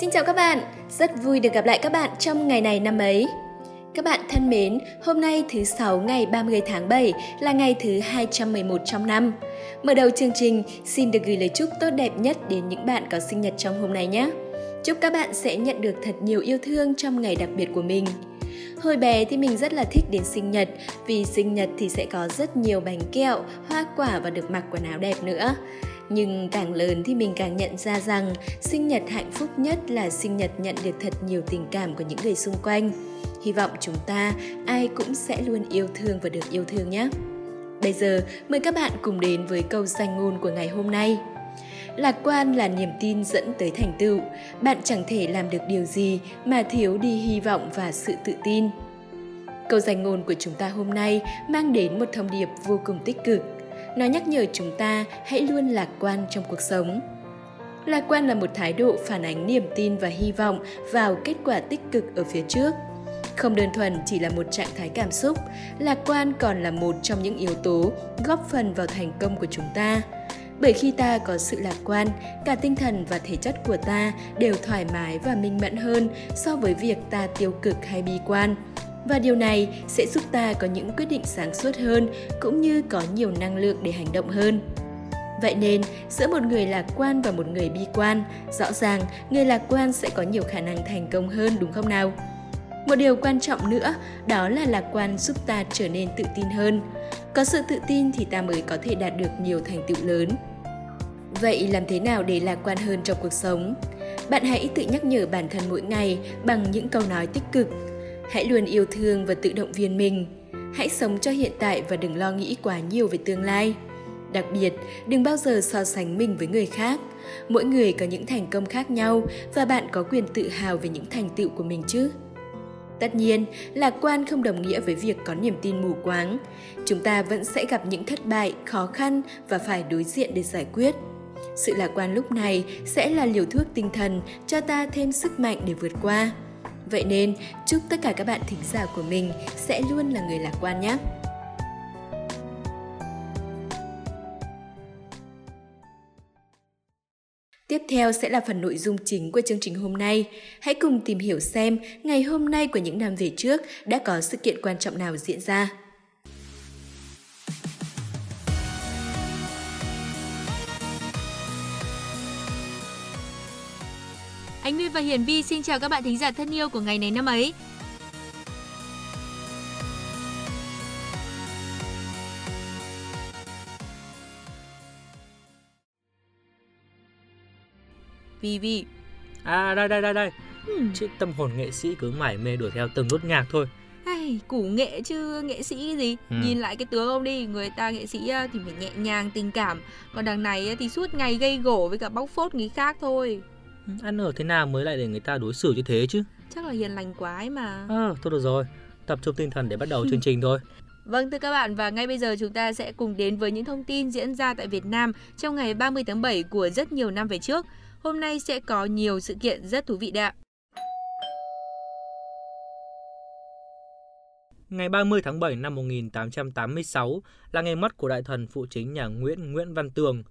Xin chào các bạn, rất vui được gặp lại các bạn trong ngày này năm ấy. Các bạn thân mến, hôm nay thứ Sáu ngày 30 tháng 7 là ngày thứ 211 trong năm. Mở đầu chương trình, xin được gửi lời chúc tốt đẹp nhất đến những bạn có sinh nhật trong hôm nay nhé. Chúc các bạn sẽ nhận được thật nhiều yêu thương trong ngày đặc biệt của mình. Hồi bé thì mình rất là thích đến sinh nhật vì sinh nhật thì sẽ có rất nhiều bánh kẹo, hoa quả và được mặc quần áo đẹp nữa. Nhưng càng lớn thì mình càng nhận ra rằng sinh nhật hạnh phúc nhất là sinh nhật nhận được thật nhiều tình cảm của những người xung quanh. Hy vọng chúng ta, ai cũng sẽ luôn yêu thương và được yêu thương nhé. Bây giờ, mời các bạn cùng đến với câu danh ngôn của ngày hôm nay. Lạc quan là niềm tin dẫn tới thành tựu. Bạn chẳng thể làm được điều gì mà thiếu đi hy vọng và sự tự tin. Câu danh ngôn của chúng ta hôm nay mang đến một thông điệp vô cùng tích cực. Nó nhắc nhở chúng ta hãy luôn lạc quan trong cuộc sống. Lạc quan là một thái độ phản ánh niềm tin và hy vọng vào kết quả tích cực ở phía trước. Không đơn thuần chỉ là một trạng thái cảm xúc, lạc quan còn là một trong những yếu tố góp phần vào thành công của chúng ta. Bởi khi ta có sự lạc quan, cả tinh thần và thể chất của ta đều thoải mái và minh mẫn hơn so với việc ta tiêu cực hay bi quan. Và điều này sẽ giúp ta có những quyết định sáng suốt hơn cũng như có nhiều năng lượng để hành động hơn. Vậy nên, giữa một người lạc quan và một người bi quan, rõ ràng người lạc quan sẽ có nhiều khả năng thành công hơn đúng không nào? Một điều quan trọng nữa, đó là lạc quan giúp ta trở nên tự tin hơn. Có sự tự tin thì ta mới có thể đạt được nhiều thành tựu lớn. Vậy làm thế nào để lạc quan hơn trong cuộc sống? Bạn hãy tự nhắc nhở bản thân mỗi ngày bằng những câu nói tích cực. Hãy luôn yêu thương và tự động viên mình. Hãy sống cho hiện tại và đừng lo nghĩ quá nhiều về tương lai. Đặc biệt, đừng bao giờ so sánh mình với người khác. Mỗi người có những thành công khác nhau và bạn có quyền tự hào về những thành tựu của mình chứ. Tất nhiên, lạc quan không đồng nghĩa với việc có niềm tin mù quáng. Chúng ta vẫn sẽ gặp những thất bại, khó khăn và phải đối diện để giải quyết. Sự lạc quan lúc này sẽ là liều thuốc tinh thần cho ta thêm sức mạnh để vượt qua. Vậy nên, chúc tất cả các bạn thính giả của mình sẽ luôn là người lạc quan nhé. Tiếp theo sẽ là phần nội dung chính của chương trình hôm nay. Hãy cùng tìm hiểu xem ngày hôm nay của những năm về trước đã có sự kiện quan trọng nào diễn ra. Anh Nguyên và Hiền Vi xin chào các bạn thính giả thân yêu của ngày này năm ấy. Vi Vi. À đây đây đây đây. Hmm. Chứ tâm hồn nghệ sĩ cứ mải mê đuổi theo từng nốt nhạc thôi. Ai, củ nghệ chứ nghệ sĩ cái gì ừ. Nhìn lại cái tướng ông đi Người ta nghệ sĩ thì phải nhẹ nhàng tình cảm Còn đằng này thì suốt ngày gây gổ Với cả bóc phốt người khác thôi Ăn ở thế nào mới lại để người ta đối xử như thế chứ Chắc là hiền lành quá ấy mà À thôi được rồi Tập trung tinh thần để bắt đầu chương trình thôi Vâng thưa các bạn và ngay bây giờ chúng ta sẽ cùng đến với những thông tin diễn ra tại Việt Nam trong ngày 30 tháng 7 của rất nhiều năm về trước. Hôm nay sẽ có nhiều sự kiện rất thú vị đấy ạ. Ngày 30 tháng 7 năm 1886 là ngày mất của đại thần phụ chính nhà Nguyễn Nguyễn Văn Tường.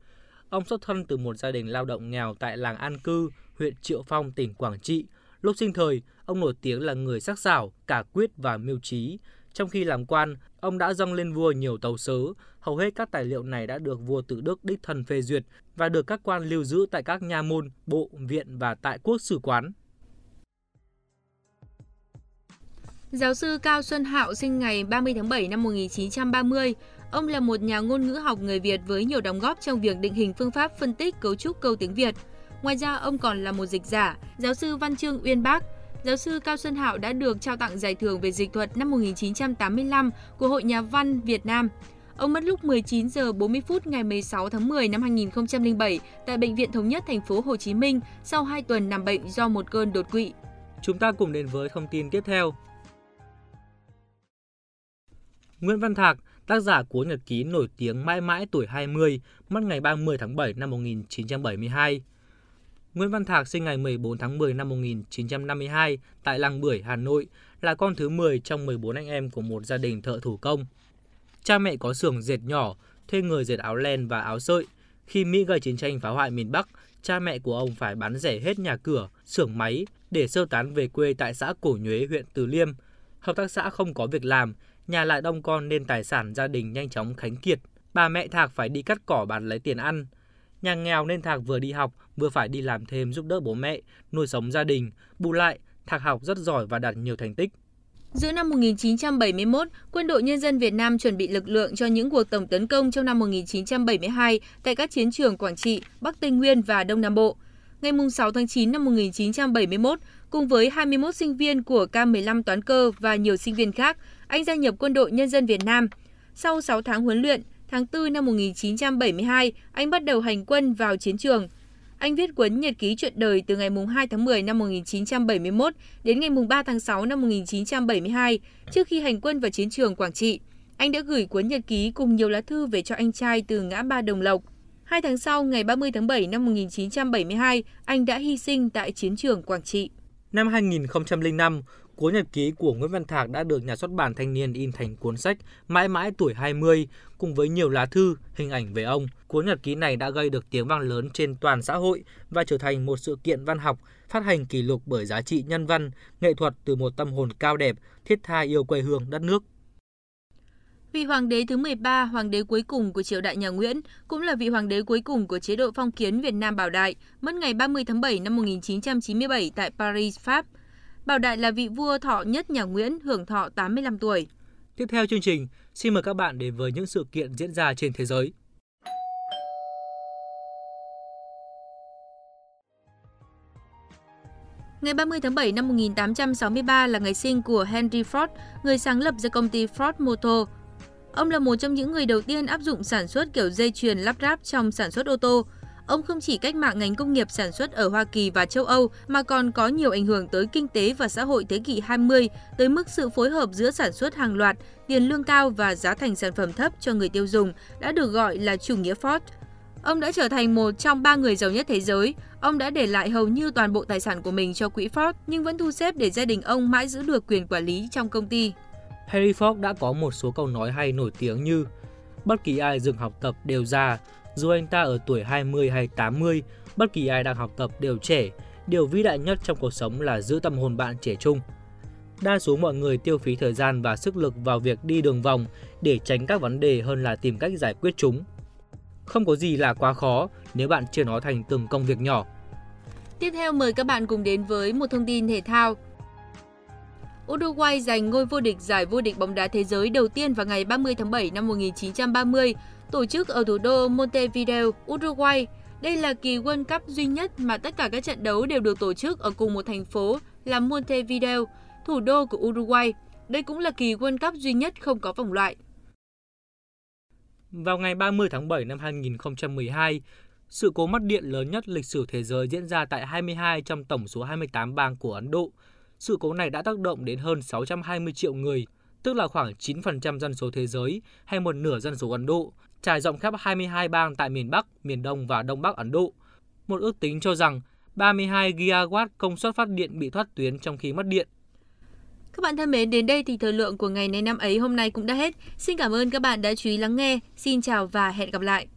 Ông xuất thân từ một gia đình lao động nghèo tại làng An Cư, huyện Triệu Phong, tỉnh Quảng Trị. Lúc sinh thời, ông nổi tiếng là người sắc sảo, cả quyết và mưu trí. Trong khi làm quan, ông đã dâng lên vua nhiều tấu sớ. Hầu hết các tài liệu này đã được vua Tự Đức đích thân phê duyệt và được các quan lưu giữ tại các nha môn, bộ, viện và tại quốc sử quán. Giáo sư Cao Xuân Hạo sinh ngày 30 tháng 7 năm 1930. Ông là một nhà ngôn ngữ học người Việt với nhiều đóng góp trong việc định hình phương pháp phân tích cấu trúc câu tiếng Việt. Ngoài ra, ông còn là một dịch giả, giáo sư Văn Trương Uyên Bác. Giáo sư Cao Xuân Hạo đã được trao tặng giải thưởng về dịch thuật năm 1985 của Hội Nhà văn Việt Nam. Ông mất lúc 19 giờ 40 phút ngày 16 tháng 10 năm 2007 tại bệnh viện Thống nhất thành phố Hồ Chí Minh sau 2 tuần nằm bệnh do một cơn đột quỵ. Chúng ta cùng đến với thông tin tiếp theo. Nguyễn Văn Thạc, tác giả cuốn nhật ký nổi tiếng Mãi mãi tuổi 20, mất ngày 30 tháng 7 năm 1972. Nguyễn Văn Thạc sinh ngày 14 tháng 10 năm 1952 tại Làng Bưởi, Hà Nội, là con thứ 10 trong 14 anh em của một gia đình thợ thủ công. Cha mẹ có xưởng dệt nhỏ, thuê người dệt áo len và áo sợi. Khi Mỹ gây chiến tranh phá hoại miền Bắc, cha mẹ của ông phải bán rẻ hết nhà cửa, xưởng máy để sơ tán về quê tại xã Cổ Nhuế, huyện Từ Liêm. Hợp tác xã không có việc làm, nhà lại đông con nên tài sản gia đình nhanh chóng khánh kiệt. Bà mẹ Thạc phải đi cắt cỏ bán lấy tiền ăn. Nhà nghèo nên Thạc vừa đi học, vừa phải đi làm thêm giúp đỡ bố mẹ, nuôi sống gia đình. Bù lại, Thạc học rất giỏi và đạt nhiều thành tích. Giữa năm 1971, Quân đội Nhân dân Việt Nam chuẩn bị lực lượng cho những cuộc tổng tấn công trong năm 1972 tại các chiến trường Quảng Trị, Bắc Tây Nguyên và Đông Nam Bộ. Ngày 6 tháng 9 năm 1971, cùng với 21 sinh viên của K15 toán cơ và nhiều sinh viên khác, anh gia nhập Quân đội Nhân dân Việt Nam. Sau 6 tháng huấn luyện, tháng 4 năm 1972, anh bắt đầu hành quân vào chiến trường. Anh viết cuốn nhật ký chuyện đời từ ngày 2 tháng 10 năm 1971 đến ngày 3 tháng 6 năm 1972, trước khi hành quân vào chiến trường Quảng Trị. Anh đã gửi cuốn nhật ký cùng nhiều lá thư về cho anh trai từ ngã ba Đồng Lộc. Hai tháng sau, ngày 30 tháng 7 năm 1972, anh đã hy sinh tại chiến trường Quảng Trị. Năm 2005, Cuốn nhật ký của Nguyễn Văn Thạc đã được nhà xuất bản Thanh niên in thành cuốn sách Mãi mãi tuổi 20 cùng với nhiều lá thư, hình ảnh về ông. Cuốn nhật ký này đã gây được tiếng vang lớn trên toàn xã hội và trở thành một sự kiện văn học phát hành kỷ lục bởi giá trị nhân văn, nghệ thuật từ một tâm hồn cao đẹp, thiết tha yêu quê hương đất nước. Vị hoàng đế thứ 13, hoàng đế cuối cùng của triều đại nhà Nguyễn, cũng là vị hoàng đế cuối cùng của chế độ phong kiến Việt Nam Bảo Đại, mất ngày 30 tháng 7 năm 1997 tại Paris, Pháp. Bảo Đại là vị vua thọ nhất nhà Nguyễn, hưởng thọ 85 tuổi. Tiếp theo chương trình, xin mời các bạn đến với những sự kiện diễn ra trên thế giới. Ngày 30 tháng 7 năm 1863 là ngày sinh của Henry Ford, người sáng lập ra công ty Ford Motor. Ông là một trong những người đầu tiên áp dụng sản xuất kiểu dây chuyền lắp ráp trong sản xuất ô tô. Ông không chỉ cách mạng ngành công nghiệp sản xuất ở Hoa Kỳ và châu Âu mà còn có nhiều ảnh hưởng tới kinh tế và xã hội thế kỷ 20 tới mức sự phối hợp giữa sản xuất hàng loạt, tiền lương cao và giá thành sản phẩm thấp cho người tiêu dùng đã được gọi là chủ nghĩa Ford. Ông đã trở thành một trong ba người giàu nhất thế giới. Ông đã để lại hầu như toàn bộ tài sản của mình cho quỹ Ford nhưng vẫn thu xếp để gia đình ông mãi giữ được quyền quản lý trong công ty. Harry Ford đã có một số câu nói hay nổi tiếng như Bất kỳ ai dừng học tập đều già, dù anh ta ở tuổi 20 hay 80, bất kỳ ai đang học tập đều trẻ. Điều vĩ đại nhất trong cuộc sống là giữ tâm hồn bạn trẻ trung. Đa số mọi người tiêu phí thời gian và sức lực vào việc đi đường vòng để tránh các vấn đề hơn là tìm cách giải quyết chúng. Không có gì là quá khó nếu bạn chia nó thành từng công việc nhỏ. Tiếp theo mời các bạn cùng đến với một thông tin thể thao. Uruguay giành ngôi vô địch giải vô địch bóng đá thế giới đầu tiên vào ngày 30 tháng 7 năm 1930 tổ chức ở thủ đô Montevideo, Uruguay. Đây là kỳ World Cup duy nhất mà tất cả các trận đấu đều được tổ chức ở cùng một thành phố là Montevideo, thủ đô của Uruguay. Đây cũng là kỳ World Cup duy nhất không có vòng loại. Vào ngày 30 tháng 7 năm 2012, sự cố mất điện lớn nhất lịch sử thế giới diễn ra tại 22 trong tổng số 28 bang của Ấn Độ. Sự cố này đã tác động đến hơn 620 triệu người, tức là khoảng 9% dân số thế giới hay một nửa dân số Ấn Độ, trải rộng khắp 22 bang tại miền Bắc, miền Đông và Đông Bắc Ấn Độ. Một ước tính cho rằng 32 gigawatt công suất phát điện bị thoát tuyến trong khi mất điện. Các bạn thân mến, đến đây thì thời lượng của ngày này năm ấy hôm nay cũng đã hết. Xin cảm ơn các bạn đã chú ý lắng nghe. Xin chào và hẹn gặp lại.